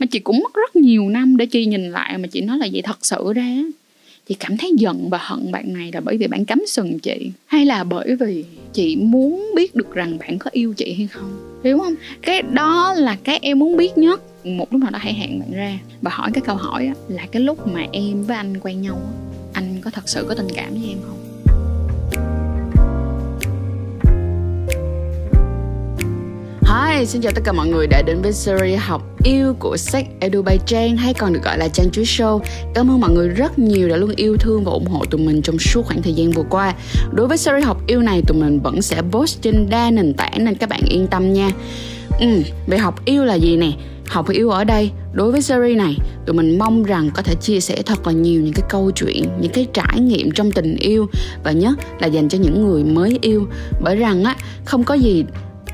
mà chị cũng mất rất nhiều năm để chị nhìn lại mà chị nói là vậy thật sự ra chị cảm thấy giận và hận bạn này là bởi vì bạn cắm sừng chị, hay là bởi vì chị muốn biết được rằng bạn có yêu chị hay không? Hiểu không? Cái đó là cái em muốn biết nhất. Một lúc nào đó hãy hẹn bạn ra và hỏi cái câu hỏi là cái lúc mà em với anh quen nhau anh có thật sự có tình cảm với em không? Hi, xin chào tất cả mọi người đã đến với series học yêu của sách Edu by Trang hay còn được gọi là Trang Chuối Show. Cảm ơn mọi người rất nhiều đã luôn yêu thương và ủng hộ tụi mình trong suốt khoảng thời gian vừa qua. Đối với series học yêu này tụi mình vẫn sẽ post trên đa nền tảng nên các bạn yên tâm nha. Ừ, về học yêu là gì nè? Học yêu ở đây, đối với series này, tụi mình mong rằng có thể chia sẻ thật là nhiều những cái câu chuyện, những cái trải nghiệm trong tình yêu và nhất là dành cho những người mới yêu. Bởi rằng á, không có gì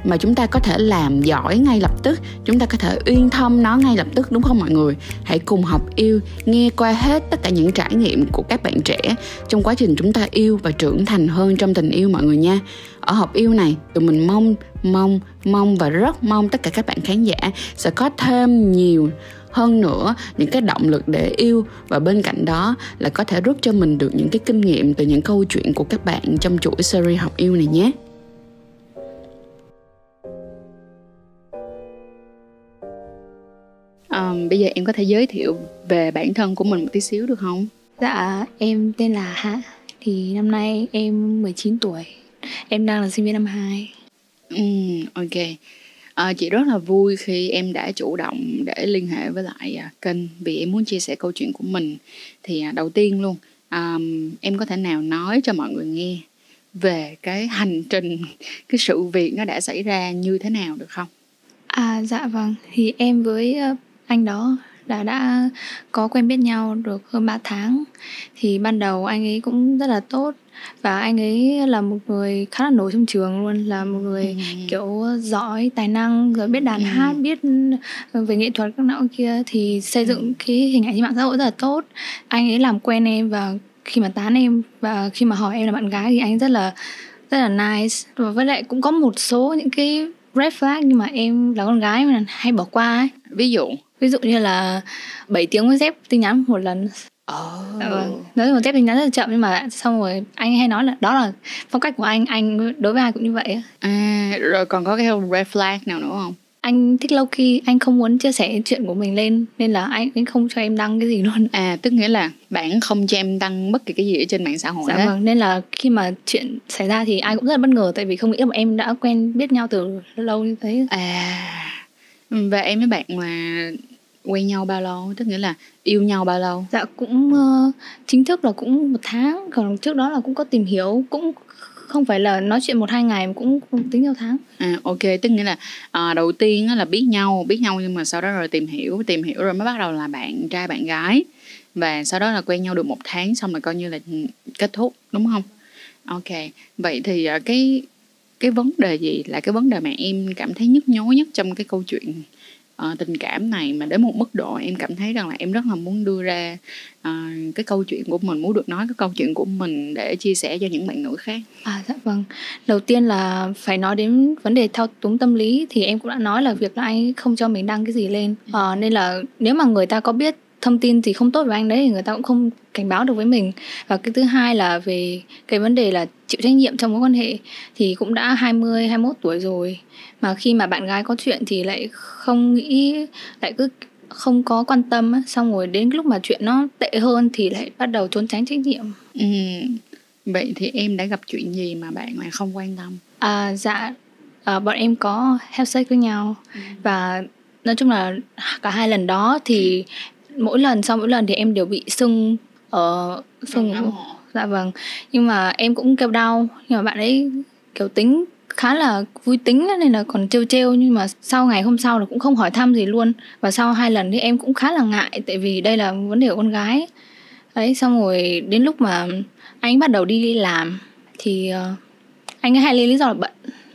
mà chúng ta có thể làm giỏi ngay lập tức, chúng ta có thể uyên thâm nó ngay lập tức, đúng không mọi người? Hãy cùng học yêu, nghe qua hết tất cả những trải nghiệm của các bạn trẻ. Trong quá trình chúng ta yêu và trưởng thành hơn trong tình yêu mọi người nha. Ở học yêu này, tụi mình mong mong mong và rất mong tất cả các bạn khán giả sẽ có thêm nhiều hơn nữa những cái động lực để yêu. Và bên cạnh đó là có thể rút cho mình được những cái kinh nghiệm từ những câu chuyện của các bạn trong chuỗi series học yêu này nhé. Bây giờ em có thể giới thiệu về bản thân của mình một tí xíu được không? Dạ, em tên là Hạ. Thì năm nay em 19 tuổi. Em đang là sinh viên năm 2. Ừ, ok. À, chị rất là vui khi em đã chủ động để liên hệ với lại à, kênh vì em muốn chia sẻ câu chuyện của mình. Thì à, đầu tiên luôn, à, em có thể nào nói cho mọi người nghe về cái hành trình, cái sự việc nó đã xảy ra như thế nào được không? À dạ vâng, thì em với anh đó đã đã có quen biết nhau được hơn 3 tháng thì ban đầu anh ấy cũng rất là tốt và anh ấy là một người khá là nổi trong trường luôn là một người ừ. kiểu giỏi tài năng rồi biết đàn ừ. hát biết về nghệ thuật các nọ kia thì xây dựng ừ. cái hình ảnh trên mạng xã hội rất là tốt anh ấy làm quen em và khi mà tán em và khi mà hỏi em là bạn gái thì anh rất là rất là nice và với lại cũng có một số những cái red flag nhưng mà em là con gái mà hay bỏ qua ấy ví dụ ví dụ như là 7 tiếng mới dép tin nhắn một lần Oh. Vâng. Nói một dép tin nhắn rất là chậm nhưng mà xong rồi anh hay nói là đó là phong cách của anh, anh đối với ai cũng như vậy. À, rồi còn có cái red flag nào nữa không? Anh thích lâu khi anh không muốn chia sẻ chuyện của mình lên nên là anh anh không cho em đăng cái gì luôn. À, tức nghĩa là bạn không cho em đăng bất kỳ cái gì ở trên mạng xã hội Dạ vâng, nên là khi mà chuyện xảy ra thì ai cũng rất là bất ngờ tại vì không nghĩ là em đã quen biết nhau từ lâu như thế. À và em với bạn là quen nhau bao lâu? Tức nghĩa là yêu nhau bao lâu? Dạ cũng uh, chính thức là cũng một tháng, còn trước đó là cũng có tìm hiểu, cũng không phải là nói chuyện một hai ngày mà cũng tính theo tháng. À ok, tức nghĩa là à, đầu tiên là biết nhau, biết nhau nhưng mà sau đó rồi tìm hiểu, tìm hiểu rồi mới bắt đầu là bạn trai bạn gái và sau đó là quen nhau được một tháng xong rồi coi như là kết thúc đúng không? Ok, vậy thì à, cái cái vấn đề gì là cái vấn đề mà em cảm thấy nhức nhối nhất trong cái câu chuyện uh, tình cảm này mà đến một mức độ em cảm thấy rằng là em rất là muốn đưa ra uh, cái câu chuyện của mình muốn được nói cái câu chuyện của mình để chia sẻ cho những bạn nữ khác. À dạ vâng. Đầu tiên là phải nói đến vấn đề thao túng tâm lý thì em cũng đã nói là việc là anh không cho mình đăng cái gì lên. Uh, nên là nếu mà người ta có biết thông tin thì không tốt với anh đấy thì người ta cũng không cảnh báo được với mình. Và cái thứ hai là về cái vấn đề là chịu trách nhiệm trong mối quan hệ thì cũng đã 20 21 tuổi rồi. Mà khi mà bạn gái có chuyện thì lại không nghĩ lại cứ không có quan tâm xong rồi đến lúc mà chuyện nó tệ hơn thì lại bắt đầu trốn tránh trách nhiệm. Ừ. vậy thì em đã gặp chuyện gì mà bạn lại không quan tâm? À dạ à, bọn em có have sex với nhau. Ừ. và nói chung là cả hai lần đó thì mỗi lần sau mỗi lần thì em đều bị sưng ở sưng dạ vâng. Nhưng mà em cũng kêu đau nhưng mà bạn ấy kiểu tính khá là vui tính nên là còn trêu trêu. Nhưng mà sau ngày hôm sau là cũng không hỏi thăm gì luôn. Và sau hai lần thì em cũng khá là ngại tại vì đây là vấn đề của con gái. Đấy xong rồi đến lúc mà anh bắt đầu đi làm thì uh, anh ấy hay lấy lý do là bận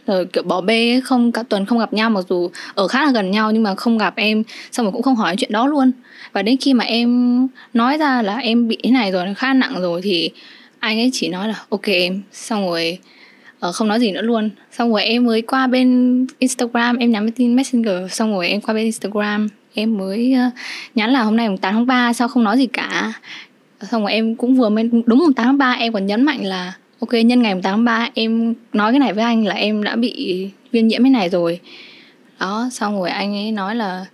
rồi kiểu bỏ bê không cả tuần không gặp nhau mặc dù ở khá là gần nhau nhưng mà không gặp em xong rồi cũng không hỏi chuyện đó luôn. Và đến khi mà em nói ra là em bị thế này rồi khá nặng rồi thì anh ấy chỉ nói là ok em. Xong rồi uh, không nói gì nữa luôn. Xong rồi em mới qua bên instagram em nhắn tin messenger. Xong rồi em qua bên instagram em mới uh, nhắn là hôm nay mùng 8 tháng 3 sao không nói gì cả? Xong rồi em cũng vừa mới đúng mùng 8 tháng 3 em còn nhấn mạnh là ok nhân ngày mùng 8 tháng 3 em nói cái này với anh là em đã bị viêm nhiễm cái này rồi. Đó xong rồi anh ấy nói là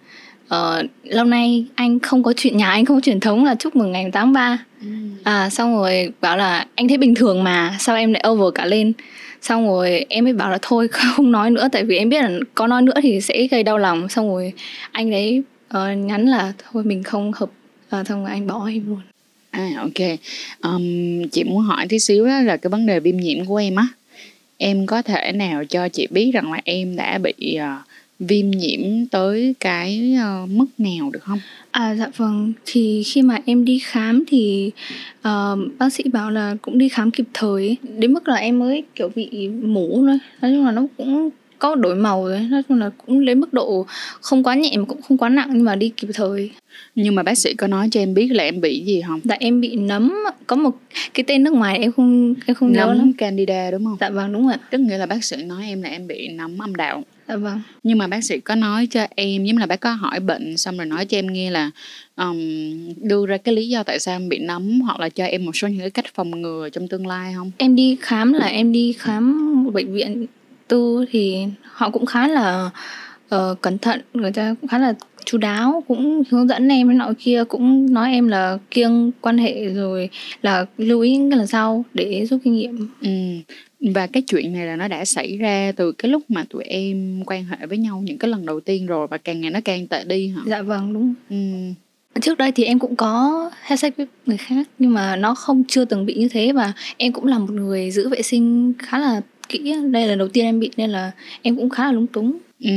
uh, lâu nay anh không có chuyện nhà anh không có truyền thống là chúc mừng ngày 8 tháng 3 ừ. à xong rồi bảo là anh thấy bình thường mà sao em lại over cả lên? Xong rồi em mới bảo là thôi không nói nữa tại vì em biết là có nói nữa thì sẽ gây đau lòng. Xong rồi anh ấy uh, nhắn là thôi mình không hợp uh, xong rồi anh bỏ em luôn à ok um, chị muốn hỏi tí xíu đó là cái vấn đề viêm nhiễm của em á em có thể nào cho chị biết rằng là em đã bị uh, viêm nhiễm tới cái uh, mức nào được không? À dạ vâng, thì khi mà em đi khám thì uh, bác sĩ bảo là cũng đi khám kịp thời. Đến mức là em mới kiểu bị mủ thôi. Nói chung là nó cũng có đổi màu rồi. Nói chung là cũng lấy mức độ không quá nhẹ mà cũng không quá nặng nhưng mà đi kịp thời. Nhưng mà bác sĩ có nói cho em biết là em bị gì không? Dạ em bị nấm. Có một cái tên nước ngoài em không em không nấm nhớ lắm. candida đúng không? Dạ vâng đúng rồi tức nghĩa là bác sĩ nói em là em bị nấm âm đạo. Dạ vâng. Nhưng mà bác sĩ có nói cho em giống là bác có hỏi bệnh xong rồi nói cho em nghe là um, đưa ra cái lý do tại sao em bị nấm hoặc là cho em một số những cái cách phòng ngừa trong tương lai không? Em đi khám là em đi khám một bệnh viện tư thì họ cũng khá là uh, cẩn thận người ta cũng khá là chú đáo cũng hướng dẫn em cái nọ kia cũng nói em là kiêng quan hệ rồi là lưu ý cái lần sau để rút kinh nghiệm ừ. và cái chuyện này là nó đã xảy ra từ cái lúc mà tụi em quan hệ với nhau những cái lần đầu tiên rồi và càng ngày nó càng tệ đi hả dạ vâng đúng ừ. trước đây thì em cũng có hết sex với người khác nhưng mà nó không chưa từng bị như thế và em cũng là một người giữ vệ sinh khá là kỹ đây là đầu tiên em bị nên là em cũng khá là lúng túng ừ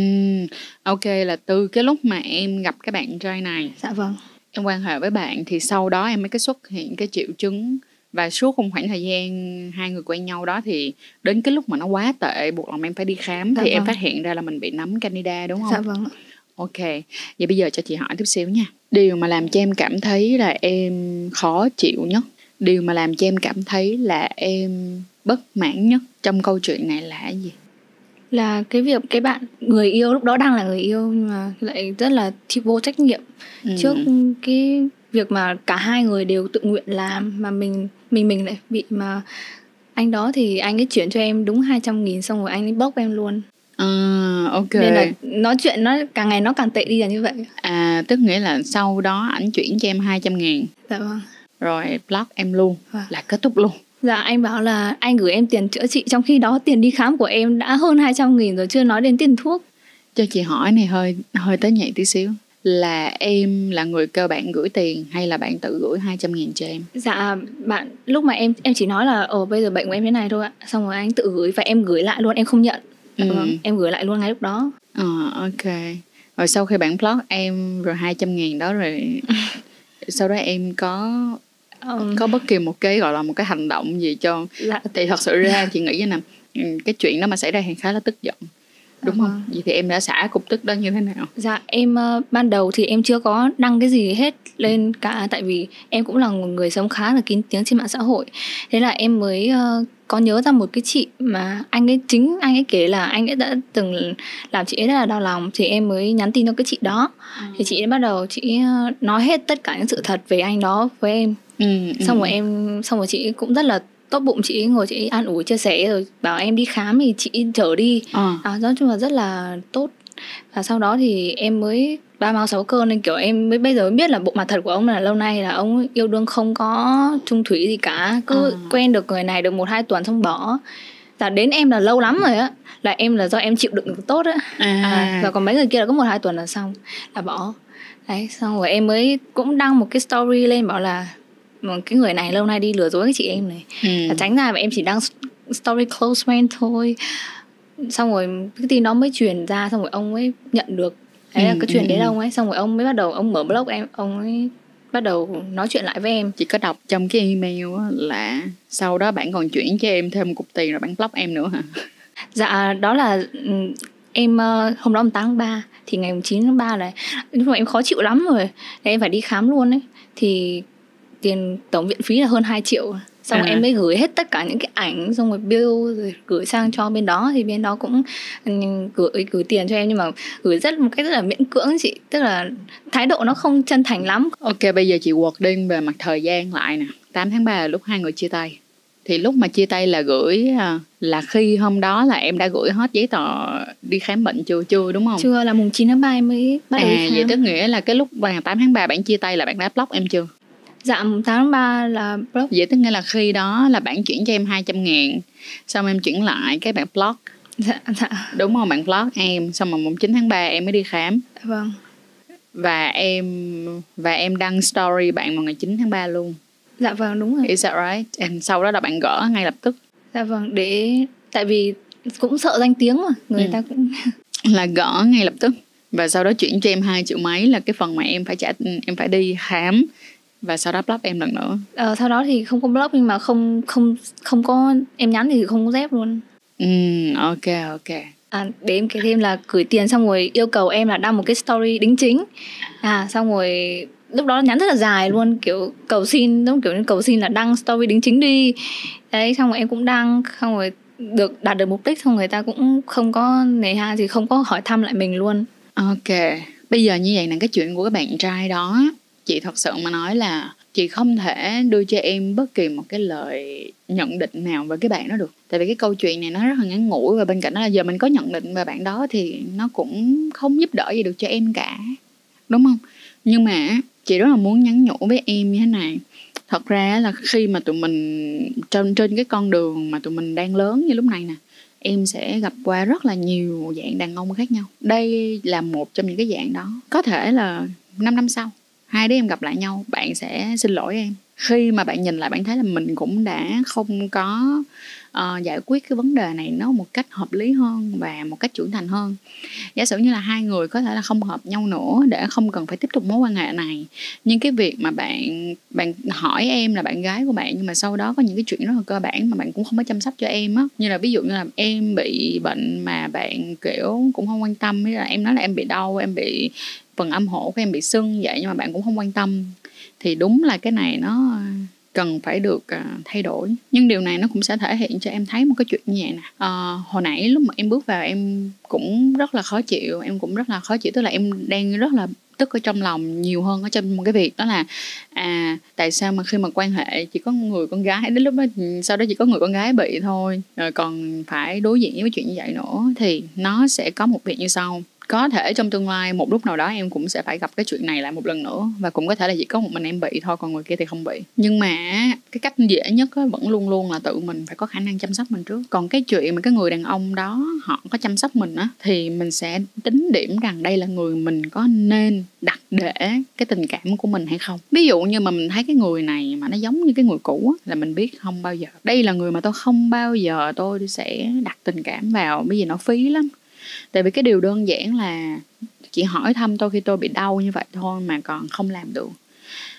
ok là từ cái lúc mà em gặp cái bạn trai này dạ vâng em quan hệ với bạn thì sau đó em mới cái xuất hiện cái triệu chứng và suốt một khoảng thời gian hai người quen nhau đó thì đến cái lúc mà nó quá tệ buộc lòng em phải đi khám dạ thì vâng. em phát hiện ra là mình bị nấm candida đúng không? Dạ vâng. Ok, vậy bây giờ cho chị hỏi chút xíu nha. Điều mà làm cho em cảm thấy là em khó chịu nhất, điều mà làm cho em cảm thấy là em bất mãn nhất trong câu chuyện này là gì là cái việc cái bạn người yêu lúc đó đang là người yêu nhưng mà lại rất là thi vô trách nhiệm ừ. trước cái việc mà cả hai người đều tự nguyện làm mà mình mình mình lại bị mà anh đó thì anh ấy chuyển cho em đúng 200 nghìn xong rồi anh ấy bốc em luôn À, ok. Nên là nói chuyện nó càng ngày nó càng tệ đi là như vậy. À, tức nghĩa là sau đó ảnh chuyển cho em 200 ngàn. Dạ vâng. Rồi block em luôn, vâng. là kết thúc luôn. Dạ anh bảo là anh gửi em tiền chữa trị trong khi đó tiền đi khám của em đã hơn 200 nghìn rồi chưa nói đến tiền thuốc. Cho chị hỏi này hơi hơi tới nhạy tí xíu là em là người cơ bạn gửi tiền hay là bạn tự gửi 200 nghìn cho em? Dạ bạn lúc mà em em chỉ nói là ồ bây giờ bệnh của em thế này thôi ạ xong rồi anh tự gửi và em gửi lại luôn em không nhận ừ. vâng, em gửi lại luôn ngay lúc đó ờ à, ok rồi sau khi bạn block em rồi 200 nghìn đó rồi sau đó em có um, có bất kỳ một cái gọi là một cái hành động gì cho dạ. thì thật sự ra chị nghĩ nè ừ, cái chuyện đó mà xảy ra thì khá là tức giận đúng uh-huh. không vậy thì em đã xả cục tức đó như thế nào dạ em uh, ban đầu thì em chưa có đăng cái gì hết lên cả tại vì em cũng là một người sống khá là kín tiếng trên mạng xã hội thế là em mới uh, có nhớ ra một cái chị mà anh ấy chính anh ấy kể là anh ấy đã từng làm chị ấy rất là đau lòng thì em mới nhắn tin cho cái chị đó ừ. thì chị ấy bắt đầu chị nói hết tất cả những sự thật về anh đó với em ừ, ừ. xong rồi em xong rồi chị cũng rất là tốt bụng chị ngồi chị an ủi chia sẻ rồi bảo em đi khám thì chị chở đi à. à nói chung là rất là tốt và sau đó thì em mới ba mau sáu cơn nên kiểu em mới bây giờ mới biết là bộ mặt thật của ông là lâu nay là ông yêu đương không có trung thủy gì cả cứ à. quen được người này được một hai tuần xong bỏ là đến em là lâu lắm rồi á là em là do em chịu đựng được tốt á à. à, và còn mấy người kia là có một hai tuần là xong là bỏ đấy xong rồi em mới cũng đăng một cái story lên bảo là cái người này lâu nay đi lừa dối cái chị em này. Ừ. tránh ra mà em chỉ đăng story close friend thôi. Xong rồi cái tin đó mới truyền ra xong rồi ông mới nhận được. Đấy là ừ, cái chuyện ừ, đến ừ. ông ấy xong rồi ông mới bắt đầu ông mở blog em ông ấy bắt đầu nói chuyện lại với em. Chị có đọc trong cái email là sau đó bạn còn chuyển cho em thêm một cục tiền rồi bạn block em nữa hả? Dạ đó là em ờ, hôm đó 8 tháng 3 thì ngày 9 tháng 3 này nhưng mà em khó chịu lắm rồi em phải đi khám luôn ấy. Thì tiền tổng viện phí là hơn 2 triệu xong À. em mới gửi hết tất cả những cái ảnh xong rồi bill rồi gửi sang cho bên đó thì bên đó cũng ừ, gửi gửi tiền cho em nhưng mà gửi rất một cách rất là miễn cưỡng chị tức là thái độ nó không chân thành lắm Ok bây giờ chị quật đi về mặt thời gian lại nè 8 tháng 3 là lúc hai người chia tay Thì lúc mà chia tay là gửi à, Là khi hôm đó là em đã gửi hết giấy tờ đi khám bệnh chưa chưa đúng không? chưa là mùng 9 tháng 3 em mới bắt đầu À đi vậy khám. tức nghĩa là cái lúc mà 8 tháng 3 bạn chia tay là bạn đã block em chưa? Dạ mùng 8 tháng 3 là block Vậy tức nghĩa là khi đó là bạn chuyển cho em 200 ngàn Xong em chuyển lại cái bạn block dạ dạ. Đúng không? Bạn block em Xong rồi mùng 9 tháng 3 em mới đi khám. Vâng. Và em và em đăng story bạn vào ngày 9 tháng 3 luôn. Dạ vâng đúng rồi. Is that right? And sau đó là bạn gỡ ngay lập tức. Dạ vâng để tại vì cũng sợ danh tiếng mà người Ừ. ta cũng là gỡ ngay lập tức. Và sau đó chuyển cho em hai triệu mấy là cái phần mà em phải trả em phải đi khám và sau đó block em lần nữa. Ờ, sau đó thì không có block nhưng mà không không không có em nhắn thì không có dép luôn. Ừm, ok ok. À, để em kể thêm là gửi tiền xong rồi yêu cầu em là đăng một cái story đính chính. À xong rồi lúc đó nhắn rất là dài luôn kiểu cầu xin giống kiểu như cầu xin là đăng story đính chính đi. Đấy xong rồi em cũng đăng xong rồi được đạt được mục đích xong người ta cũng không có nề ha thì không có hỏi thăm lại mình luôn. Ok bây giờ như vậy là cái chuyện của các bạn trai đó chị thật sự mà nói là chị không thể đưa cho em bất kỳ một cái lời nhận định nào về cái bạn đó được. Tại vì cái câu chuyện này nó rất là ngắn ngủi và bên cạnh đó là giờ mình có nhận định về bạn đó thì nó cũng không giúp đỡ gì được cho em cả, đúng không? Nhưng mà chị rất là muốn nhắn nhủ với em như thế này. Thật ra là khi mà tụi mình trên trên cái con đường mà tụi mình đang lớn như lúc này nè, em sẽ gặp qua rất là nhiều dạng đàn ông khác nhau. Đây là một trong những cái dạng đó. Có thể là 5 năm sau hai đứa em gặp lại nhau bạn sẽ xin lỗi em. Khi mà bạn nhìn lại bạn thấy là mình cũng đã không có uh, giải quyết cái vấn đề này nó một cách hợp lý hơn và một cách trưởng thành hơn. Giả sử như là hai người có thể là không hợp nhau nữa để không cần phải tiếp tục mối quan hệ này nhưng cái việc mà bạn bạn hỏi em là bạn gái của bạn nhưng mà sau đó có những cái chuyện rất là cơ bản mà bạn cũng không có chăm sóc cho em á. Như là ví dụ như là em bị bệnh mà bạn kiểu cũng không quan tâm hay là em nói là em bị đau em bị phần âm hộ của em bị sưng vậy nhưng mà bạn cũng không quan tâm. Thì đúng là cái này nó cần phải được à, thay đổi. Nhưng điều này nó cũng sẽ thể hiện cho em thấy một cái chuyện như vậy nè. Ờ, hồi nãy lúc mà em bước vào em cũng rất là khó chịu em cũng rất là khó chịu. Tức là em đang rất là tức ở trong lòng nhiều hơn ở trong một cái việc đó là à tại sao mà khi mà quan hệ chỉ có người con gái đến lúc đó sau đó chỉ có người con gái bị thôi rồi còn phải đối diện với chuyện như vậy nữa thì nó sẽ có một việc như sau có thể trong tương lai một lúc nào đó em cũng sẽ phải gặp cái chuyện này lại một lần nữa và cũng có thể là chỉ có một mình em bị thôi còn người kia thì không bị. Nhưng mà cái cách dễ nhất á, vẫn luôn luôn là tự mình phải có khả năng chăm sóc mình trước. Còn cái chuyện mà cái người đàn ông đó họ có chăm sóc mình á thì mình sẽ tính điểm rằng đây là người mình có nên đặt để cái tình cảm của mình hay không. Ví dụ như mà mình thấy cái người này mà nó giống như cái người cũ á, là mình biết không bao giờ. Đây là người mà tôi không bao giờ tôi sẽ đặt tình cảm vào bởi vì nó phí lắm tại vì cái điều đơn giản là chỉ hỏi thăm tôi khi tôi bị đau như vậy thôi mà còn không làm được.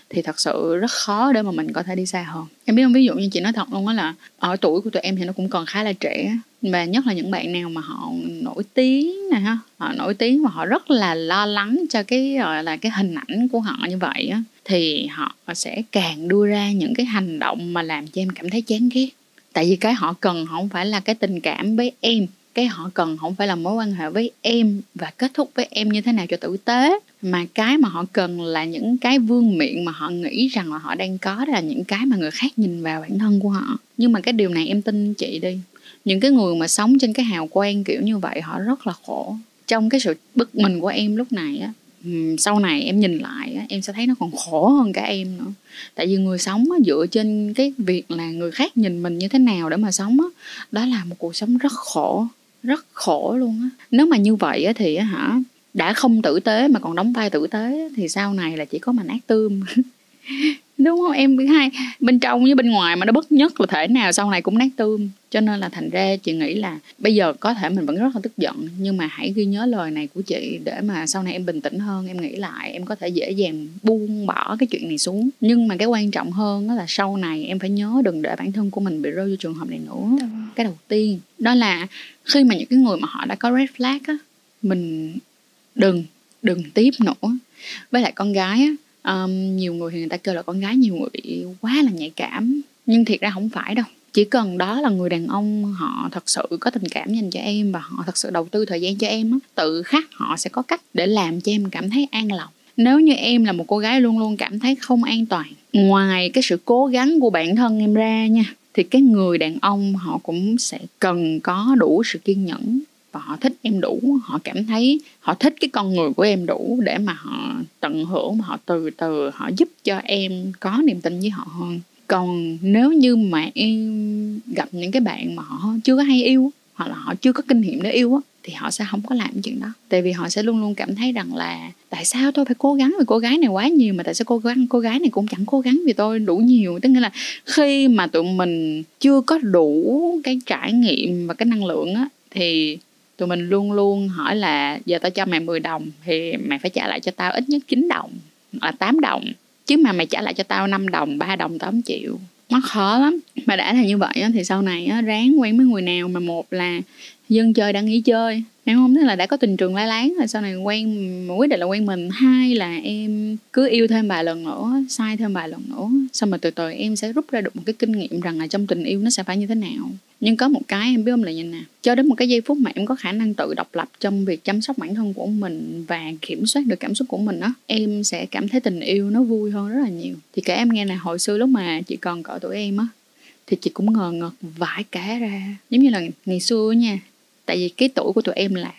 Thì thật sự rất khó để mà mình có thể đi xa hơn. Em biết không? Ví dụ như chị nói thật luôn á là ở tuổi của tụi em thì nó cũng còn khá là trẻ. Và nhất là những bạn nào mà họ nổi tiếng nè ha, họ nổi tiếng và họ rất là lo lắng cho cái, gọi là, cái hình ảnh của họ như vậy á, thì họ sẽ càng đưa ra những cái hành động mà làm cho em cảm thấy chán ghét. Tại vì cái họ cần không phải là cái tình cảm với em cái họ cần không phải là mối quan hệ với em và kết thúc với em như thế nào cho tử tế mà cái mà họ cần là những cái vương miệng mà họ nghĩ rằng là họ đang có đó là những cái mà người khác nhìn vào bản thân của họ. Nhưng mà cái điều này em tin chị đi. Những cái người mà sống trên cái hào quang kiểu như vậy họ rất là khổ. Trong cái sự bức mình của em lúc này á sau này em nhìn lại á, em sẽ thấy nó còn khổ hơn cả em nữa. Tại vì người sống á, dựa trên cái việc là người khác nhìn mình như thế nào để mà sống á đó là một cuộc sống rất khổ rất khổ luôn á. Nếu mà như vậy á thì á hả, đã không tử tế mà còn đóng vai tử tế thì sau này là chỉ có mà nát tươm đúng không? Em hai bên trong với bên ngoài mà nó bất nhất là thể nào sau này cũng nát tươm. Cho nên là thành ra chị nghĩ là bây giờ có thể mình vẫn rất là tức giận. Nhưng mà hãy ghi nhớ lời này của chị để mà sau này em bình tĩnh hơn em nghĩ lại em có thể dễ dàng buông bỏ cái chuyện này xuống. Nhưng mà cái quan trọng hơn đó là sau này em phải nhớ đừng để bản thân của mình bị rơi vô trường hợp này nữa. Cái đầu tiên đó là khi mà những cái người mà họ đã có red flag á mình đừng đừng tiếp nữa. Với lại con gái á um, nhiều người thì người ta kêu là con gái nhiều người bị quá là nhạy cảm. Nhưng thiệt ra không phải đâu. Chỉ cần đó là người đàn ông họ thật sự có tình cảm dành cho em và họ thật sự đầu tư thời gian cho em á tự khắc họ sẽ có cách để làm cho em cảm thấy an lòng. Nếu như em là một cô gái luôn luôn cảm thấy không an toàn ngoài cái sự cố gắng của bản thân em ra nha thì cái người đàn ông họ cũng sẽ cần có đủ sự kiên nhẫn và họ thích em đủ, họ cảm thấy họ thích cái con người của em đủ để mà họ tận hưởng mà họ từ từ họ giúp cho em có niềm tin với họ hơn. Còn nếu như mà em gặp những cái bạn mà họ chưa có hay yêu hoặc là họ chưa có kinh nghiệm để yêu á, thì họ sẽ không có làm chuyện đó. Tại vì họ sẽ luôn luôn cảm thấy rằng là tại sao tôi phải cố gắng vì cô gái này quá nhiều mà tại sao cố gắng cô gái này cũng chẳng cố gắng vì tôi đủ nhiều. Tức nghĩa là khi mà tụi mình chưa có đủ cái trải nghiệm và cái năng lượng á, thì tụi mình luôn luôn hỏi là, giờ tao cho mày 10 đồng thì mày phải trả lại cho tao ít nhất 9 đồng là 8 đồng. Chứ mà mày trả lại cho tao 5 đồng 3 đồng tao không chịu. Nó khó lắm. Mà đã là như vậy thì sau này ráng quen với người nào mà một là dân chơi đang nghỉ chơi em không tức là đã có tình trường lai láng rồi sau này quen quyết định là quen mình hai là em cứ yêu thêm vài lần nữa sai thêm vài lần nữa xong rồi từ từ em sẽ rút ra được một cái kinh nghiệm rằng là trong tình yêu nó sẽ phải như thế nào. Nhưng có một cái em biết không là như nè, cho đến một cái giây phút mà em có khả năng tự độc lập trong việc chăm sóc bản thân của mình và kiểm soát được cảm xúc của mình á em sẽ cảm thấy tình yêu nó vui hơn rất là nhiều. Thì kể em nghe là hồi xưa lúc mà chị còn cỡ tuổi em á thì chị cũng ngờ ngợt vãi cả ra. Giống như là ngày xưa nha tại vì cái tuổi của tụi em là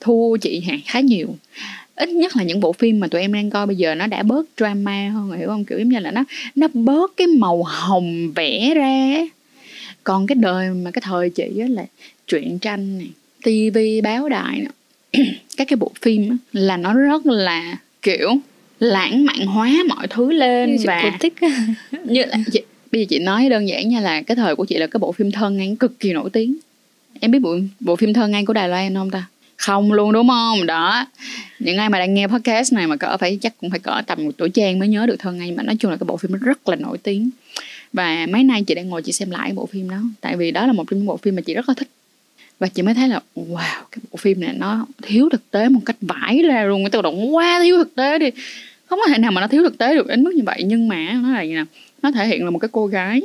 thua chị hàng khá nhiều. Ít nhất là những bộ phim mà tụi em đang coi bây giờ nó đã bớt drama hơn hiểu không? Kiểu giống như là nó nó bớt cái màu hồng vẽ ra còn cái đời mà cái thời chị á là truyện tranh này tivi báo đài này, các cái bộ phim á, là nó rất là kiểu lãng mạn hóa mọi thứ lên Như và thích như là chị, bây giờ chị nói đơn giản nha là cái thời của chị là cái bộ phim thân ngắn cực kỳ nổi tiếng em biết bộ bộ phim thơ ngay của Đài Loan không ta? Không luôn, đúng không? Đó. Những ai mà đang nghe podcast này mà cỡ phải, chắc cũng phải cỡ tầm một tuổi trang mới nhớ được thơ ngay mà nói chung là cái bộ phim rất là nổi tiếng. Và mấy nay chị đang ngồi chị xem lại bộ phim đó, tại vì đó là một trong những bộ phim mà chị rất là thích. Và chị mới thấy là, wow, cái bộ phim này nó thiếu thực tế một cách vãi ra luôn. Cái tự động quá, thiếu thực tế đi. Không có thể nào mà nó thiếu thực tế được đến mức như vậy, nhưng mà nó là gì nè nó thể hiện là một cái cô gái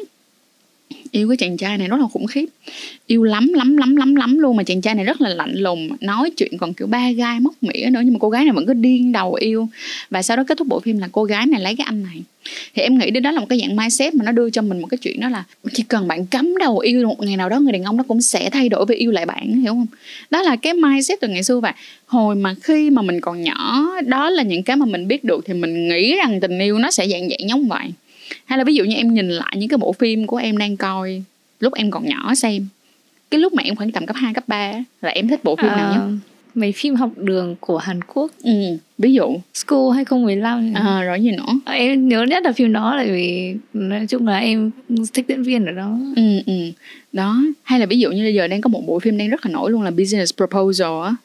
yêu cái chàng trai này rất là khủng khiếp. Yêu lắm lắm lắm lắm lắm luôn mà chàng trai này rất là lạnh lùng, nói chuyện còn kiểu ba gai móc mỉa nữa nhưng mà cô gái này vẫn cứ điên đầu yêu. Và sau đó kết thúc bộ phim là cô gái này lấy cái anh này. Thì em nghĩ đến đó là một cái dạng mindset mà nó đưa cho mình một cái chuyện đó là chỉ cần bạn cắm đầu yêu một ngày nào đó, người đàn ông nó cũng sẽ thay đổi về yêu lại bạn, hiểu không? Đó là cái mindset từ ngày xưa và hồi mà khi mà mình còn nhỏ, đó là những cái mà mình biết được thì mình nghĩ rằng tình yêu nó sẽ dạng dạng giống vậy hay là ví dụ như em nhìn lại những cái bộ phim của em đang coi lúc em còn nhỏ xem cái lúc mà em khoảng tầm cấp 2, cấp 3 là em thích bộ phim à, nào nhất? Mấy phim học đường của Hàn Quốc ừ, Ví dụ School 2015 À rồi gì nữa à, Em nhớ nhất là phim đó là vì Nói chung là em thích diễn viên ở đó ừ, ừ. Đó Hay là ví dụ như bây giờ đang có một bộ phim đang rất là nổi luôn là Business Proposal á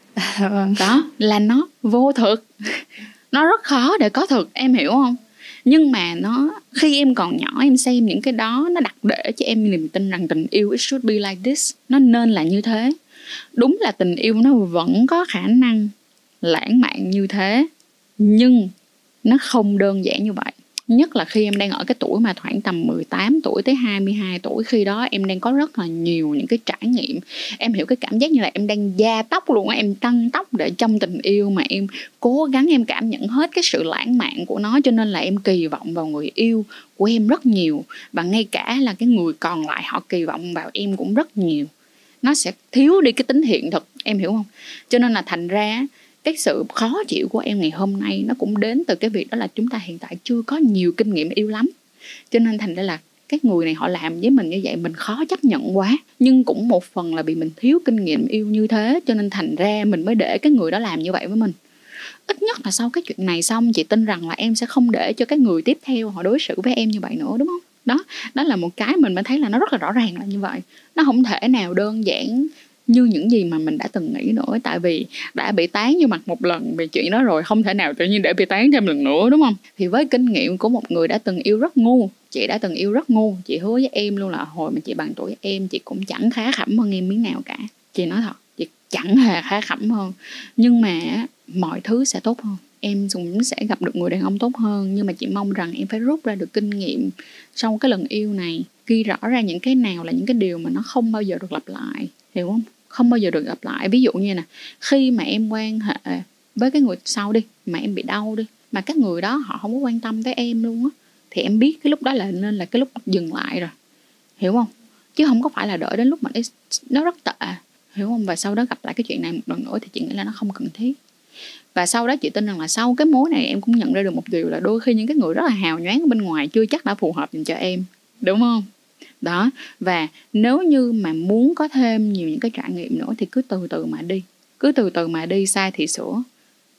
vâng. Đó Là nó vô thực Nó rất khó để có thực Em hiểu không? Nhưng mà nó, khi em còn nhỏ, em xem những cái đó, nó đặt để cho em niềm tin rằng tình yêu it should be like this. Nó nên là như thế. Đúng là tình yêu nó vẫn có khả năng lãng mạn như thế, nhưng nó không đơn giản như vậy nhất là khi em đang ở cái tuổi mà khoảng tầm 18 tuổi tới 22 tuổi, khi đó em đang có rất là nhiều những cái trải nghiệm. Em hiểu cái cảm giác như là em đang gia tốc luôn em tăng tốc để trong tình yêu mà em cố gắng em cảm nhận hết cái sự lãng mạn của nó, cho nên là em kỳ vọng vào người yêu của em rất nhiều. Và ngay cả là cái người còn lại họ kỳ vọng vào em cũng rất nhiều. Nó sẽ thiếu đi cái tính hiện thực em hiểu không? Cho nên là thành ra cái sự khó chịu của em ngày hôm nay nó cũng đến từ cái việc đó là chúng ta hiện tại chưa có nhiều kinh nghiệm yêu lắm. Cho nên thành ra là cái người này họ làm với mình như vậy mình khó chấp nhận quá. Nhưng cũng một phần là vì mình thiếu kinh nghiệm yêu như thế, cho nên thành ra mình mới để cái người đó làm như vậy với mình. Ít nhất là sau cái chuyện này xong, chị tin rằng là em sẽ không để cho cái người tiếp theo họ đối xử với em như vậy nữa, đúng không? Đó đó là một cái mình mới thấy là nó rất là rõ ràng là như vậy. Nó không thể nào đơn giản như những gì mà mình đã từng nghĩ nữa. Tại vì đã bị tán như mặt một lần về chuyện đó rồi, không thể nào tự nhiên để bị tán thêm lần nữa, đúng không? Thì với kinh nghiệm của một người đã từng yêu rất ngu, chị đã từng yêu rất ngu, chị hứa với em luôn là hồi mà chị bằng tuổi em, chị cũng chẳng khá khẩm hơn em miếng nào cả. Chị nói thật, chị chẳng hề khá khẩm hơn. Nhưng mà mọi thứ sẽ tốt hơn. Em cũng sẽ gặp được người đàn ông tốt hơn, nhưng mà chị mong rằng em phải rút ra được kinh nghiệm sau cái lần yêu này, ghi rõ ra những cái nào là những cái điều mà nó không bao giờ được lặp lại hiểu không? Không bao giờ được gặp lại. Ví dụ như nè, khi mà em quan hệ với cái người sau đi, mà em bị đau đi, mà các người đó họ không có quan tâm tới em luôn á, thì em biết cái lúc đó là nên là cái lúc dừng lại rồi. Hiểu không? Chứ không có phải là đợi đến lúc mà nó rất tệ. Hiểu không? Và sau đó gặp lại cái chuyện này một lần nữa thì chị nghĩ là nó không cần thiết. Và sau đó chị tin rằng là sau cái mối này em cũng nhận ra được một điều là đôi khi những cái người rất là hào nhoáng bên ngoài chưa chắc đã phù hợp dành cho em. Đúng không? Đó và nếu như mà muốn có thêm nhiều những cái trải nghiệm nữa thì cứ từ từ mà đi. Cứ từ từ mà đi sai thì sửa.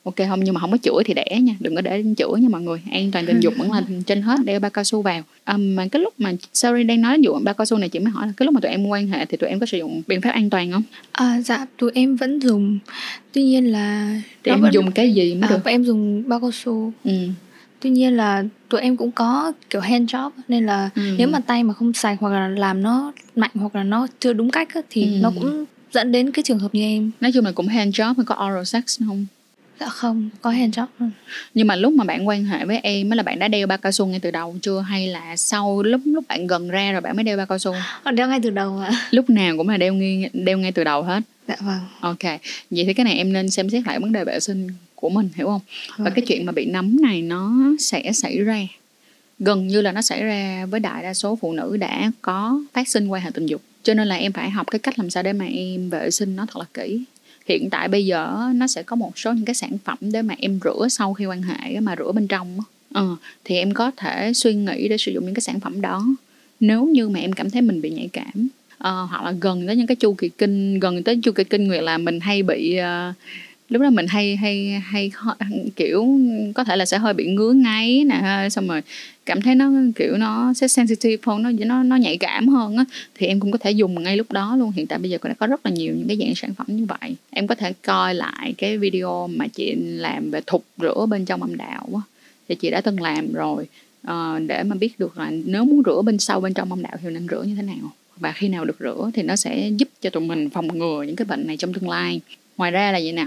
Ok không? Nhưng mà không có chửi thì đẻ nha đừng có để chửi nha mọi người. An toàn tình dục vẫn là trên hết đeo ba cao su vào. Um, mà cái lúc mà sorry đang nói dụ ba cao su này chị mới hỏi là cái lúc mà tụi em quan hệ thì tụi em có sử dụng biện pháp an toàn không? À, dạ tụi em vẫn dùng. Tuy nhiên là em vẫn... dùng cái gì mới à, được? em dùng ba cao su. Ừ tuy nhiên là tụi em cũng có kiểu hand job nên là ừ. nếu mà tay mà không sạch hoặc là làm nó mạnh hoặc là nó chưa đúng cách á, thì ừ. nó cũng dẫn đến cái trường hợp như em. Nói chung là cũng hand job hay có oral sex không? Dạ không có hand job luôn. Nhưng mà lúc mà bạn quan hệ với em mới là bạn đã đeo bao cao su ngay từ đầu chưa? Hay là sau lúc lúc bạn gần ra rồi bạn mới đeo bao cao su? Ờ, đeo ngay từ đầu ạ. Lúc nào cũng là đeo ngay đeo ngay từ đầu hết? Dạ vâng. Ok. Vậy thì cái này em nên xem xét lại vấn đề vệ sinh của mình hiểu không? Và vâng. cái chuyện mà bị nấm này nó sẽ xảy ra. Gần như là nó xảy ra với đại đa số phụ nữ đã có phát sinh quan hệ tình dục. Cho nên là em phải học cái cách làm sao để mà em vệ sinh nó thật là kỹ. Hiện tại bây giờ nó sẽ có một số những cái sản phẩm để mà em rửa sau khi quan hệ mà rửa bên trong ờ, thì em có thể suy nghĩ để sử dụng những cái sản phẩm đó. Nếu như mà em cảm thấy mình bị nhạy cảm uh, hoặc là gần tới những cái chu kỳ kinh gần tới chu kỳ kinh nguyệt là mình hay bị uh, lúc đó mình hay hay hay kiểu có thể là sẽ hơi bị ngứa ngáy nè xong rồi cảm thấy nó kiểu nó sẽ sensitive hơn nó nó nó nhạy cảm hơn á. Thì em cũng có thể dùng ngay lúc đó luôn. Hiện tại bây giờ đã có rất là nhiều những cái dạng sản phẩm như vậy. Em có thể coi lại cái video mà chị làm về thục rửa bên trong âm đạo á thì chị đã từng làm rồi. Uh, để mà biết được là nếu muốn rửa bên sau bên trong âm đạo thì nên rửa như thế nào? Và khi nào được rửa thì nó sẽ giúp cho tụi mình phòng ngừa những cái bệnh này trong tương lai. Ngoài ra là vậy nè?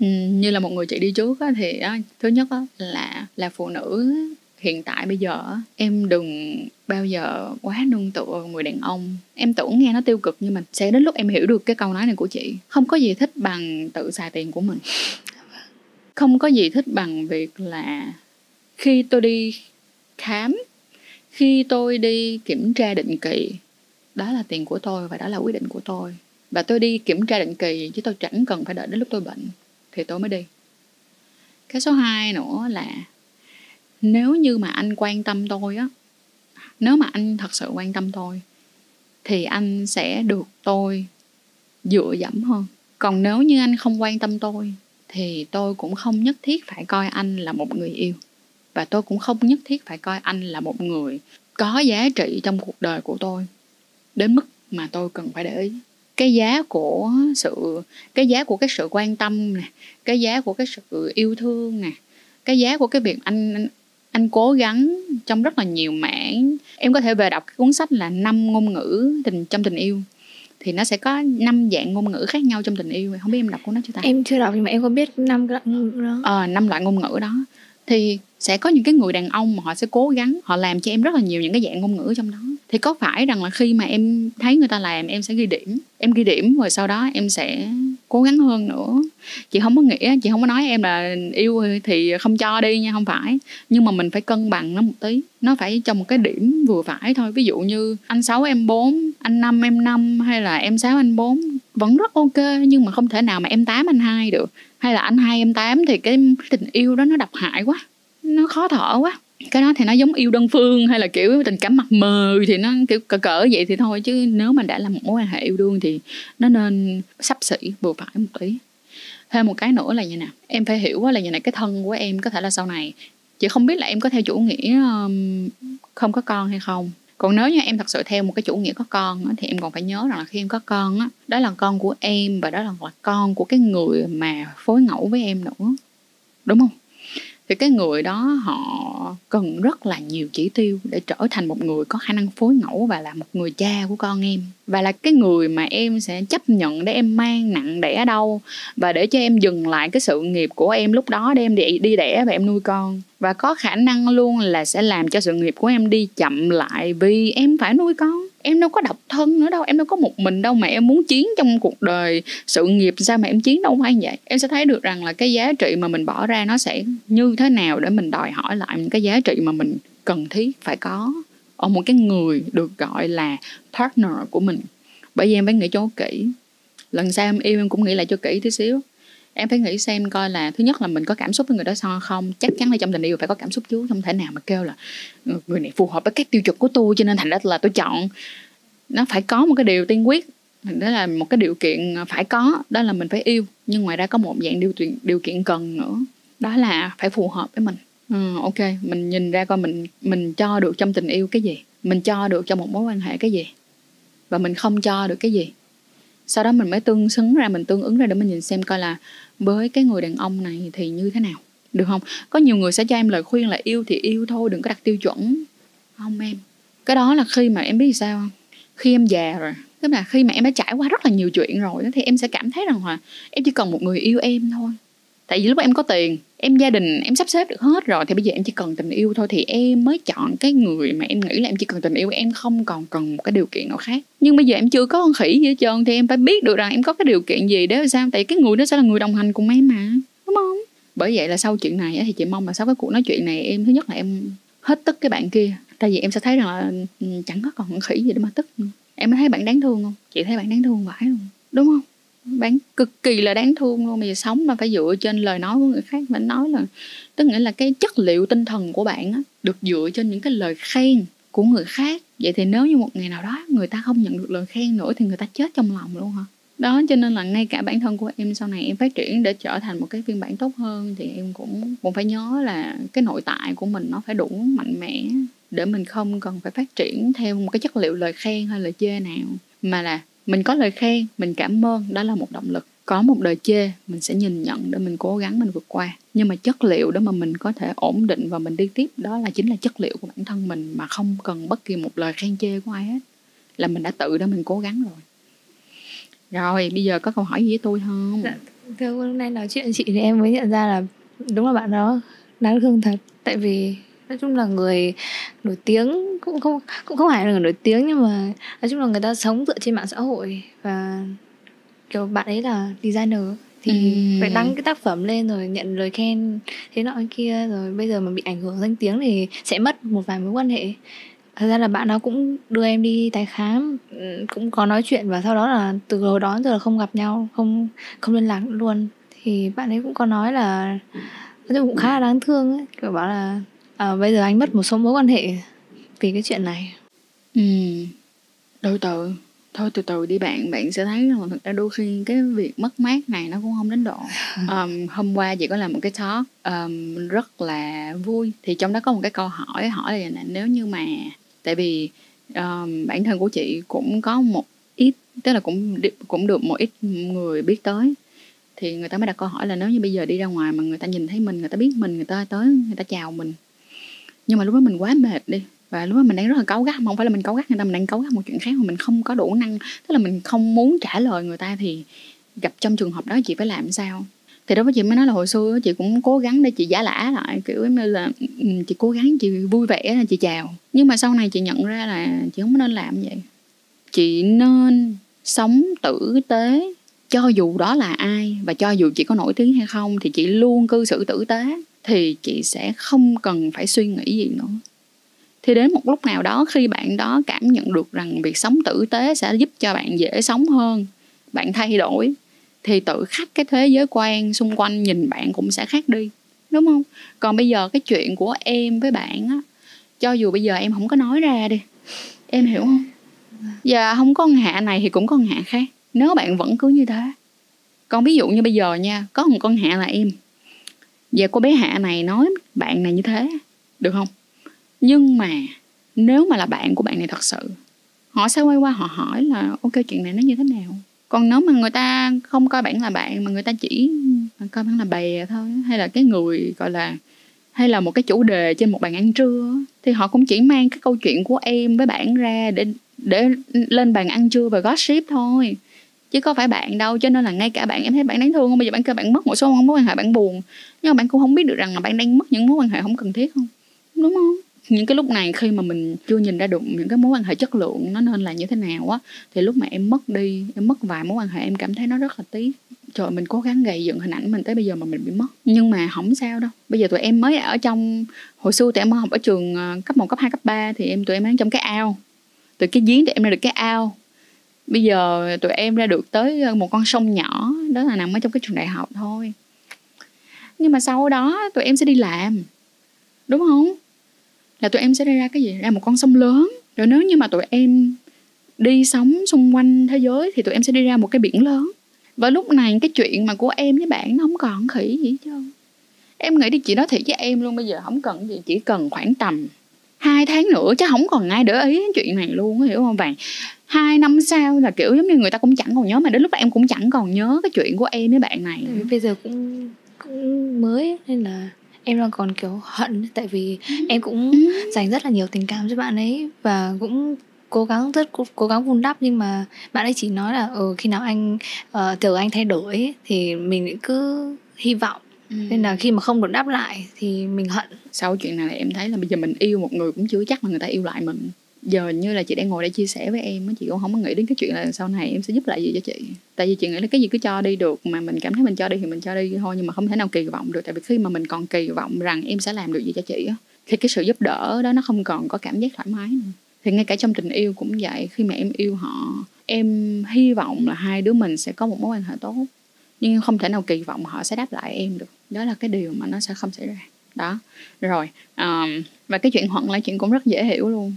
Ừ, như là một người chị đi trước á, thì á, thứ nhất á, là là phụ nữ hiện tại bây giờ em đừng bao giờ quá nương tựa vào người đàn ông. Em tưởng nghe nó tiêu cực nhưng mà sẽ đến lúc em hiểu được cái câu nói này của chị. Không có gì thích bằng tự xài tiền của mình. Không có gì thích bằng việc là khi tôi đi khám khi tôi đi kiểm tra định kỳ đó là tiền của tôi và đó là quyết định của tôi. Và tôi đi kiểm tra định kỳ chứ tôi chẳng cần phải đợi đến lúc tôi bệnh thì tôi mới đi. Cái số 2 nữa là nếu như mà anh quan tâm tôi á, nếu mà anh thật sự quan tâm tôi, thì anh sẽ được tôi dựa dẫm hơn. Còn nếu như anh không quan tâm tôi, thì tôi cũng không nhất thiết phải coi anh là một người yêu. Và tôi cũng không nhất thiết phải coi anh là một người có giá trị trong cuộc đời của tôi, đến mức mà tôi cần phải để ý cái giá của sự cái giá của cái sự quan tâm nè cái giá của cái sự yêu thương nè cái giá của cái việc anh anh, anh cố gắng trong rất là nhiều mảng. Em có thể về đọc cái cuốn sách là năm ngôn ngữ tình trong tình yêu. Thì nó sẽ có năm dạng ngôn ngữ khác nhau trong tình yêu. Không biết em đọc cuốn đó chưa ta? Em chưa đọc nhưng mà em có biết năm loại ngôn ngữ đó. Ờ năm loại ngôn ngữ đó thì sẽ có những cái người đàn ông mà họ sẽ cố gắng, họ làm cho em rất là nhiều những cái dạng ngôn ngữ trong đó. Thì có phải rằng là khi mà em thấy người ta làm, em sẽ ghi điểm, em ghi điểm rồi sau đó em sẽ cố gắng hơn nữa? Chị không có nghĩa chị không có nói em là yêu thì không cho đi nha, không phải. Nhưng mà mình phải cân bằng nó một tí, nó phải trong một cái điểm vừa phải thôi. Ví dụ như anh 6 em 4 anh 5 em 5 hay là em 6 anh 4 vẫn rất ok, nhưng mà không thể nào mà em tám, anh hai được. Hay là anh hai, em tám thì cái tình yêu đó nó độc hại quá, nó khó thở quá. Cái đó thì nó giống yêu đơn phương hay là kiểu tình cảm mặt mờ thì nó kiểu cỡ cỡ vậy thì thôi, chứ nếu mà đã là một mối quan hệ yêu đương thì nó nên sắp xỉ vừa phải một tí. Thêm một cái nữa là như nè, em phải hiểu là như này cái thân của em có thể là sau này, chị không biết là em có theo chủ nghĩa không có con hay không còn nếu như em thật sự theo một cái chủ nghĩa có con á, thì em còn phải nhớ rằng là khi em có con á đó là con của em và đó là con của cái người mà phối ngẫu với em nữa. Đúng không? Thì cái người đó họ cần rất là nhiều chỉ tiêu để trở thành một người có khả năng phối ngẫu và là một người cha của con em. Và là cái người mà em sẽ chấp nhận để em mang nặng đẻ đau và để cho em dừng lại cái sự nghiệp của em lúc đó để em đi, đi đẻ và em nuôi con và có khả năng luôn là sẽ làm cho sự nghiệp của em đi chậm lại vì em phải nuôi con. Em đâu có độc thân nữa đâu, em đâu có một mình đâu mà em muốn chiến trong cuộc đời. Sự nghiệp sao mà em chiến đâu phải vậy. Em sẽ thấy được rằng là cái giá trị mà mình bỏ ra nó sẽ như thế nào để mình đòi hỏi lại những cái giá trị mà mình cần thiết phải có ở một cái người được gọi là partner của mình. Bởi vì em phải nghĩ cho kỹ. Lần sau em yêu em cũng nghĩ lại cho kỹ tí xíu em phải nghĩ xem coi là thứ nhất là mình có cảm xúc với người đó sao không. Chắc chắn là trong tình yêu phải có cảm xúc chứ không thể nào mà kêu là ừ, người này phù hợp với các tiêu chuẩn của tôi cho nên thành ra là tôi chọn. Nó phải có một cái điều tiên quyết đó là một cái điều kiện phải có đó là mình phải yêu. Nhưng ngoài ra có một dạng điều kiện điều kiện cần nữa đó là phải phù hợp với mình. Ừ, ok mình nhìn ra coi mình mình cho được trong tình yêu cái gì? Mình cho được trong một mối quan hệ cái gì? Và mình không cho được cái gì? Sau đó mình mới tương xứng ra, mình tương ứng ra để mình nhìn xem coi là với cái người đàn ông này thì như thế nào. Được không? Có nhiều người sẽ cho em lời khuyên là yêu thì yêu thôi, đừng có đặt tiêu chuẩn. Không em. Cái đó là khi mà em biết sao không? Khi em già rồi. Tức là khi mà em đã trải qua rất là nhiều chuyện rồi, thì em sẽ cảm thấy rằng là em chỉ cần một người yêu em thôi tại vì lúc em có tiền, em gia đình, em sắp xếp được hết rồi, thì bây giờ em chỉ cần tình yêu thôi, thì em mới chọn cái người mà em nghĩ là em chỉ cần tình yêu, em không còn cần một cái điều kiện nào khác. Nhưng bây giờ em chưa có con khỉ gì hết trơn, thì em phải biết được rằng em có cái điều kiện gì để sao, tại cái người đó sẽ là người đồng hành cùng em mà, đúng không? Bởi vậy là sau chuyện này thì chị mong là sau cái cuộc nói chuyện này, em thứ nhất là em hết tức cái bạn kia. Tại vì em sẽ thấy rằng là ừ, chẳng có còn khỉ gì để mà tức nữa. em thấy bạn đáng thương không? Chị thấy bạn đáng thương vãi luôn, đúng không? Bán cực kỳ là đáng thương luôn, bây giờ sống mà phải dựa trên lời nói của người khác mà nói là, tức nghĩa là cái chất liệu tinh thần của bạn á, được dựa trên những cái lời khen của người khác. Vậy thì nếu như một ngày nào đó người ta không nhận được lời khen nữa thì người ta chết trong lòng luôn hả? Đó, cho nên là ngay cả bản thân của em sau này em phát triển để trở thành một cái phiên bản tốt hơn thì em cũng cũng phải nhớ là cái nội tại của mình nó phải đủ mạnh mẽ để mình không cần phải phát triển theo một cái chất liệu lời khen hay lời chê nào. Mà là mình có lời khen mình cảm ơn đó là một động lực. Có một lời chê mình sẽ nhìn nhận để mình cố gắng mình vượt qua. Nhưng mà chất liệu để mà mình có thể ổn định và mình đi tiếp đó là chính là chất liệu của bản thân mình mà không cần bất kỳ một lời khen chê của ai hết. Là mình đã tự để mình cố gắng rồi. Rồi bây giờ có câu hỏi gì với tôi không? Dạ, thưa hôm nay nói chuyện chị thì em mới nhận ra là đúng là bạn đó đáng thương thật. Tại vì nói chung là người nổi tiếng cũng không cũng không phải là người nổi tiếng nhưng mà nói chung là người ta sống dựa trên mạng xã hội và kiểu bạn ấy là designer thì ừ. phải đăng cái tác phẩm lên rồi nhận lời khen thế nọ kia rồi bây giờ mà bị ảnh hưởng danh tiếng thì sẽ mất một vài mối quan hệ thật ra là bạn đó cũng đưa em đi tái khám ừ, cũng có nói chuyện và sau đó là từ hồi đó giờ là không gặp nhau không không liên lạc luôn thì bạn ấy cũng có nói là nói chung cũng khá là đáng thương ấy kiểu bảo là à, bây giờ anh mất một số mối quan hệ vì cái chuyện này. Ừ. Từ từ. Thôi từ từ đi bạn. Bạn sẽ thấy là thực ra đôi khi cái việc mất mát này nó cũng không đến độ. Um, hôm qua chị có làm một cái talk um, rất là vui. Thì trong đó có một cái câu hỏi hỏi là nếu như mà tại vì um, bản thân của chị cũng có một ít tức là cũng cũng được một ít người biết tới. Thì người ta mới đặt câu hỏi là nếu như bây giờ đi ra ngoài mà người ta nhìn thấy mình người ta biết mình người ta tới người ta chào mình nhưng mà lúc đó mình quá mệt đi. Và lúc đó mình đang rất là cáu gắt không phải là mình cáu gắt người ta mình đang cáu gắt một chuyện khác mà mình không có đủ năng, tức là mình không muốn trả lời người ta thì gặp trong trường hợp đó chị phải làm sao? Thì đó với chị mới nói là hồi xưa chị cũng cố gắng để chị giả lả lại, kiểu giống như là ừ, chị cố gắng chị vui vẻ là chị chào. Nhưng mà sau này chị nhận ra là chị không nên làm vậy. Chị nên sống tử tế, cho dù đó là ai và cho dù chị có nổi tiếng hay không thì chị luôn cư xử tử tế thì chị sẽ không cần phải suy nghĩ gì nữa. Thì đến một lúc nào đó, khi bạn đó cảm nhận được rằng việc sống tử tế sẽ giúp cho bạn dễ sống hơn, bạn thay đổi, thì tự khắc cái thế giới quan xung quanh nhìn bạn cũng sẽ khác đi, đúng không? Còn bây giờ cái chuyện của em với bạn á, cho dù bây giờ em không có nói ra đi, em hiểu không? Giờ không có con hạ này thì cũng có con hạ khác, nếu bạn vẫn cứ như thế. Còn ví dụ như bây giờ nha, có một con hạ là em và cô bé hạ này nói bạn này như thế, được không? Nhưng mà nếu mà là bạn của bạn này thật sự, họ sẽ quay qua họ hỏi là, ok, chuyện này nó như thế nào? Còn nếu mà người ta không coi bạn là bạn, mà người ta chỉ coi bạn là bè thôi, hay là cái người, gọi là, hay là một cái chủ đề trên một bàn ăn trưa, thì họ cũng chỉ mang cái câu chuyện của em với bạn ra để để lên bàn ăn trưa và gossip thôi chứ có phải bạn đâu cho nên là ngay cả bạn em thấy bạn đáng thương không? Bây giờ bạn kêu bạn mất một số mối quan hệ bạn buồn. Nhưng mà bạn cũng không biết được rằng là bạn đang mất những mối quan hệ không cần thiết không? Đúng không? Những cái lúc này khi mà mình chưa nhìn ra được những cái mối quan hệ chất lượng nó nên là như thế nào á thì lúc mà em mất đi em mất vài mối quan hệ em cảm thấy nó rất là tiếc. Trời mình cố gắng gầy dựng hình ảnh mình tới bây giờ mà mình bị mất. Nhưng mà không sao đâu. Bây giờ tụi em mới ở trong hồi xưa tụi em học ở trường ờ, cấp 1, cấp 2, cấp 3 thì em tụi em đang trong cái ao. Từ cái giếng tụi em ra được cái ao bây giờ tụi em ra được tới ờ, một con sông nhỏ, đó là nằm ở trong cái trường đại học thôi. Nhưng mà sau đó tụi em sẽ đi làm, đúng không? Là tụi em sẽ ra cái gì? Ra một con sông lớn. Rồi nếu như mà tụi em đi sống xung quanh thế giới thì tụi em sẽ đi ra một cái biển lớn. Và lúc này cái chuyện mà của em với bạn nó không còn khỉ gì hết trơn. Em nghĩ đi chị nói thiệt với em luôn, bây giờ không cần gì, chỉ cần khoảng tầm hai tháng nữa chứ không còn ai để ý đến chuyện này luôn hiểu không bạn hai năm sau là kiểu giống như người ta cũng chẳng còn nhớ mà đến lúc đó em cũng chẳng còn nhớ cái chuyện của em với bạn này bây giờ cũng cũng mới nên là em đang còn kiểu hận tại vì ừ. em cũng ừ. dành rất là nhiều tình cảm cho bạn ấy và cũng cố gắng rất cố gắng vun đắp nhưng mà bạn ấy chỉ nói là ừ, khi nào anh uh, chờ anh thay đổi thì mình cứ hy vọng ừ. nên là khi mà không được đáp lại thì mình hận. Sau chuyện này em thấy là bây giờ mình yêu một người cũng chưa chắc là người ta yêu lại mình. Giờ như là chị đang ngồi đây chia sẻ với em chị cũng không có nghĩ đến cái chuyện là sau này em sẽ giúp lại gì cho chị. Tại vì chị nghĩ là cái gì cứ cho đi được mà mình cảm thấy mình cho đi thì mình cho đi thôi nhưng mà không thể nào kỳ vọng được. Tại vì khi mà mình còn kỳ vọng rằng em sẽ làm được gì cho chị á thì cái sự giúp đỡ đó nó không còn có cảm giác thoải mái nữa. Thì ngay cả trong tình yêu cũng vậy khi mà em yêu họ em hy vọng là hai đứa mình sẽ có một mối quan hệ tốt. Nhưng không thể nào kỳ vọng họ sẽ đáp lại em được đó là cái điều mà nó sẽ không xảy ra. Đó rồi um, và cái chuyện hận là chuyện cũng rất dễ hiểu luôn.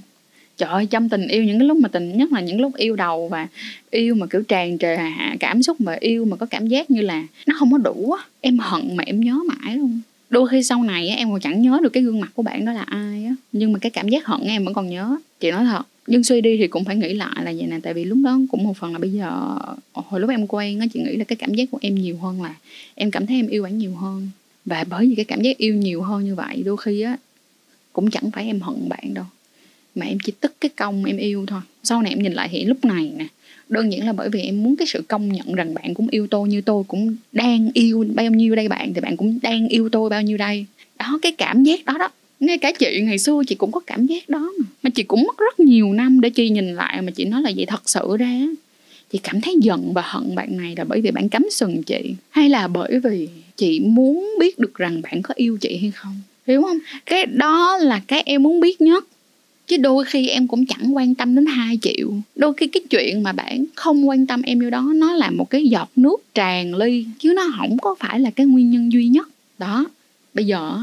Trời ơi trong tình yêu những cái lúc mà tình nhất là những lúc yêu đầu và yêu mà kiểu tràn trề cảm xúc mà yêu mà có cảm giác như là nó không có đủ á em hận mà em nhớ mãi luôn. Đôi khi sau này á, em còn chẳng nhớ được cái gương mặt của bạn đó là ai á nhưng mà cái cảm giác hận em vẫn còn nhớ. Chị nói thật nhưng suy đi thì cũng phải nghĩ lại là vậy nè, tại vì lúc đó cũng một phần là bây giờ ờ, hồi lúc em quen á, chị nghĩ là cái cảm giác của em nhiều hơn là em cảm thấy em yêu bạn nhiều hơn. Và bởi vì cái cảm giác yêu nhiều hơn như vậy, đôi khi á, cũng chẳng phải em hận bạn đâu, mà em chỉ tức cái công em yêu thôi. Sau này em nhìn lại thì lúc này nè, đơn giản là bởi vì em muốn cái sự công nhận rằng bạn cũng yêu tôi như tôi cũng đang yêu bao nhiêu đây bạn, thì bạn cũng đang yêu tôi bao nhiêu đây. Đó, cái cảm giác đó đó ngay cả chị ngày xưa chị cũng có cảm giác đó mà, mà chị cũng mất rất nhiều năm để chị nhìn lại mà chị nói là vậy thật sự ra chị cảm thấy giận và hận bạn này là bởi vì bạn cắm sừng chị. Hay là bởi vì chị muốn biết được rằng bạn có yêu chị hay không? Hiểu không? Cái đó là cái em muốn biết nhất. Chứ đôi khi em cũng chẳng quan tâm đến hai triệu. Đôi khi cái chuyện mà bạn không quan tâm em như đó nó là một cái giọt nước tràn ly chứ nó không có phải là cái nguyên nhân duy nhất. Đó. Bây giờ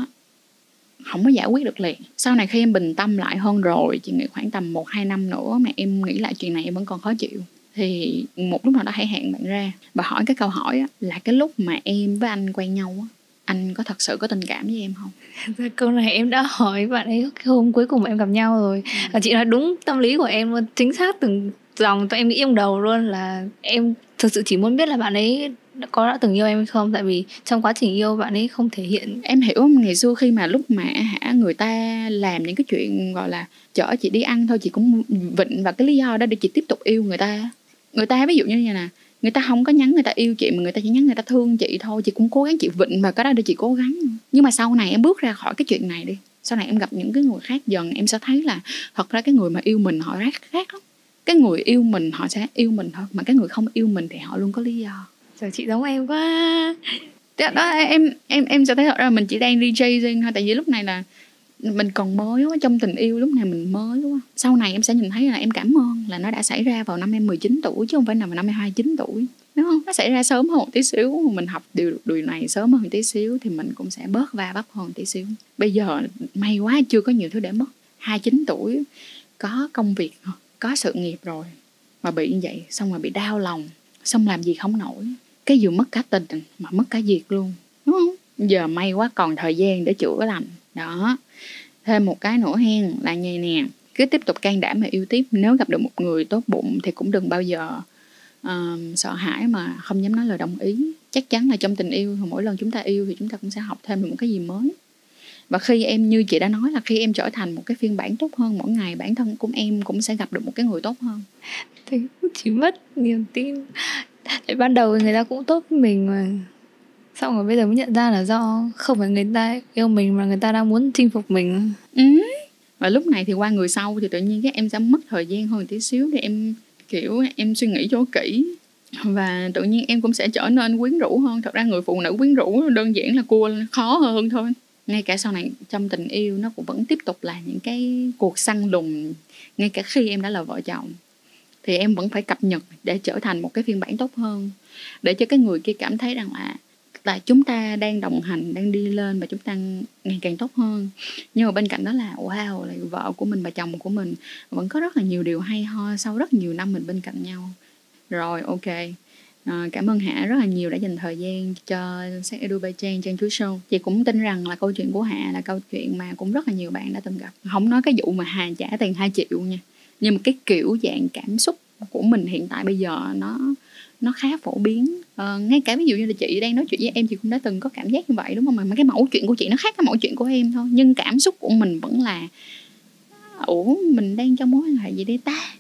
không có giải quyết được liền. Sau này khi em bình tâm lại hơn rồi chị nghĩ khoảng tầm một hai năm nữa mà em nghĩ lại chuyện này em vẫn còn khó chịu. Thì một lúc nào đó hãy hẹn bạn ra và hỏi cái câu hỏi á, là cái lúc mà em với anh quen nhau á, anh có thật sự có tình cảm với em không? Câu này em đã hỏi bạn ấy hôm cuối cùng mà em gặp nhau rồi. Ừ. và chị nói đúng tâm lý của em luôn chính xác từng dòng tụi em nghĩ trong đầu luôn là em thực sự chỉ muốn biết là bạn ấy có đã từng yêu em hay không? Tại vì trong quá trình yêu bạn ấy không thể hiện. Em hiểu không? Ngày xưa khi mà lúc mà hả, người ta làm những cái chuyện gọi là chở chị đi ăn thôi, chị cũng vịnh và cái lý do đó để chị tiếp tục yêu người ta. Người ta ví dụ như này nè, người ta không có nhắn người ta yêu chị mà người ta chỉ nhắn người ta thương chị thôi, chị cũng cố gắng chị vịnh và cái đó để chị cố gắng. Nhưng mà sau này em bước ra khỏi cái chuyện này đi, sau này em gặp những cái người khác dần, em sẽ thấy là thật ra cái người mà yêu mình họ rất khác lắm. Cái người yêu mình họ sẽ yêu mình thôi, mà cái người không yêu mình thì họ luôn có lý do trời, chị giống em quá. Đó em em em sẽ thấy thật ra mình chỉ đang đi chasing thôi, tại vì lúc này là mình còn mới quá, trong tình yêu lúc này mình mới quá. Sau này em sẽ nhìn thấy là em cảm ơn là nó đã xảy ra vào năm em 19 tuổi chứ không phải là vào năm em 29 tuổi. Đúng không? Nó xảy ra sớm hơn một tí xíu, mình học điều điều này sớm hơn một tí xíu thì mình cũng sẽ bớt va bắp hơn tí xíu. Bây giờ may quá chưa có nhiều thứ để mất. 29 tuổi, có công việc, có sự nghiệp rồi, mà bị như vậy, xong rồi bị đau lòng, xong làm gì không nổi cái vừa mất cả tình mà mất cả việc luôn đúng không? Giờ may quá còn thời gian để chữa lành. Đó. Thêm một cái nữa hen là như nè cứ tiếp tục can đảm mà yêu tiếp. Nếu gặp được một người tốt bụng thì cũng đừng bao giờ uh, sợ hãi mà không dám nói lời đồng ý. Chắc chắn là trong tình yêu mỗi lần chúng ta yêu thì chúng ta cũng sẽ học thêm được một cái gì mới. Và khi em như chị đã nói là khi em trở thành một cái phiên bản tốt hơn mỗi ngày bản thân của em cũng sẽ gặp được một cái người tốt hơn. Thì chỉ mất niềm tin tại ban đầu người ta cũng tốt với mình mà. Xong rồi bây giờ mới nhận ra là do không phải người ta yêu mình mà người ta đang muốn chinh phục mình. Ừ. và lúc này thì qua người sau thì tự nhiên các em sẽ mất thời gian hơn tí xíu để em, kiểu, em suy nghĩ cho kỹ. Và tự nhiên em cũng sẽ trở nên quyến rũ hơn. Thật ra người phụ nữ quyến rũ đơn giản là cua khó hơn thôi. Ngay cả sau này trong tình yêu nó cũng vẫn tiếp tục là những cái cuộc săn lùng, ngay cả khi em đã là vợ chồng thì em vẫn phải cập nhật để trở thành một cái phiên bản tốt hơn để cho cái người kia cảm thấy rằng là là chúng ta đang đồng hành đang đi lên và chúng ta ngày càng tốt hơn nhưng mà bên cạnh đó là wow là vợ của mình và chồng của mình vẫn có rất là nhiều điều hay ho sau rất nhiều năm mình bên cạnh nhau rồi ok À, cảm ơn Hạ rất là nhiều đã dành thời gian cho Sắc Edu Bay Trang trên Chuối Show. Chị cũng tin rằng là câu chuyện của Hạ là câu chuyện mà cũng rất là nhiều bạn đã từng gặp. Không nói cái vụ mà Hà trả tiền 2 triệu nha. Nhưng mà cái kiểu dạng cảm xúc của mình hiện tại bây giờ nó nó khá phổ biến. À, ngay cả ví dụ như là chị đang nói chuyện với em chị cũng đã từng có cảm giác như vậy đúng không? Mà cái mẫu chuyện của chị nó khác cái mẫu chuyện của em thôi. Nhưng cảm xúc của mình vẫn là ủa mình đang trong mối quan hệ gì đây ta?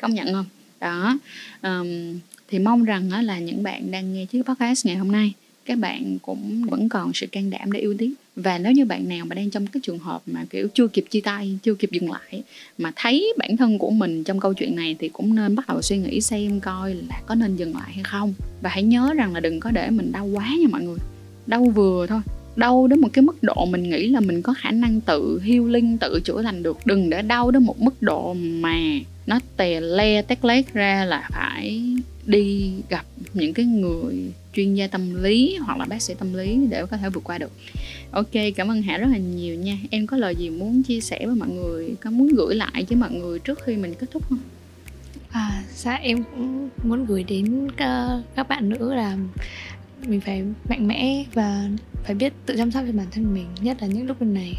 Công nhận không? Đó um, thì mong rằng đó là những bạn đang nghe chiếc podcast ngày hôm nay các bạn cũng vẫn còn sự can đảm để yêu tiếp và nếu như bạn nào mà đang trong cái trường hợp mà, kiểu, chưa kịp chia tay, chưa kịp dừng lại, mà thấy bản thân của mình trong câu chuyện này thì cũng nên bắt đầu suy nghĩ xem coi là có nên dừng lại hay không. Và hãy nhớ rằng là đừng có để mình đau quá nha mọi người. Đau vừa thôi. Đau đến một cái mức độ mình nghĩ là mình có khả năng tự healing, tự chữa lành được. Đừng để đau đến một mức độ mà nó tè le, tét lét ra là phải đi gặp những cái người chuyên gia tâm lý hoặc là bác sĩ tâm lý để có thể vượt qua được ok cảm ơn hạ rất là nhiều nha. Em có lời gì muốn chia sẻ với mọi người? Có muốn gửi lại với mọi người trước khi mình kết thúc không? À dạ em cũng muốn gửi đến các bạn nữ là mình phải mạnh mẽ và phải biết tự chăm sóc cho bản thân mình nhất là những lúc này.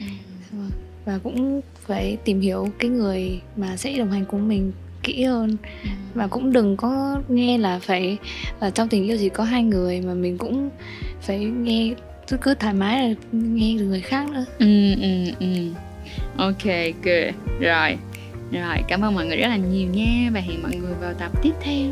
Ừ. và cũng phải tìm hiểu cái người mà sẽ đồng hành cùng mình kỹ hơn. Ừ. và cũng đừng có nghe là phải ở trong tình yêu chỉ có hai người mà mình cũng phải nghe tôi cứ thoải mái là nghe từ người khác nữa ừ ừ ừ. Ok, good. Rồi. Rồi, cảm ơn mọi người rất là nhiều nha. Và hẹn mọi người vào tập tiếp theo.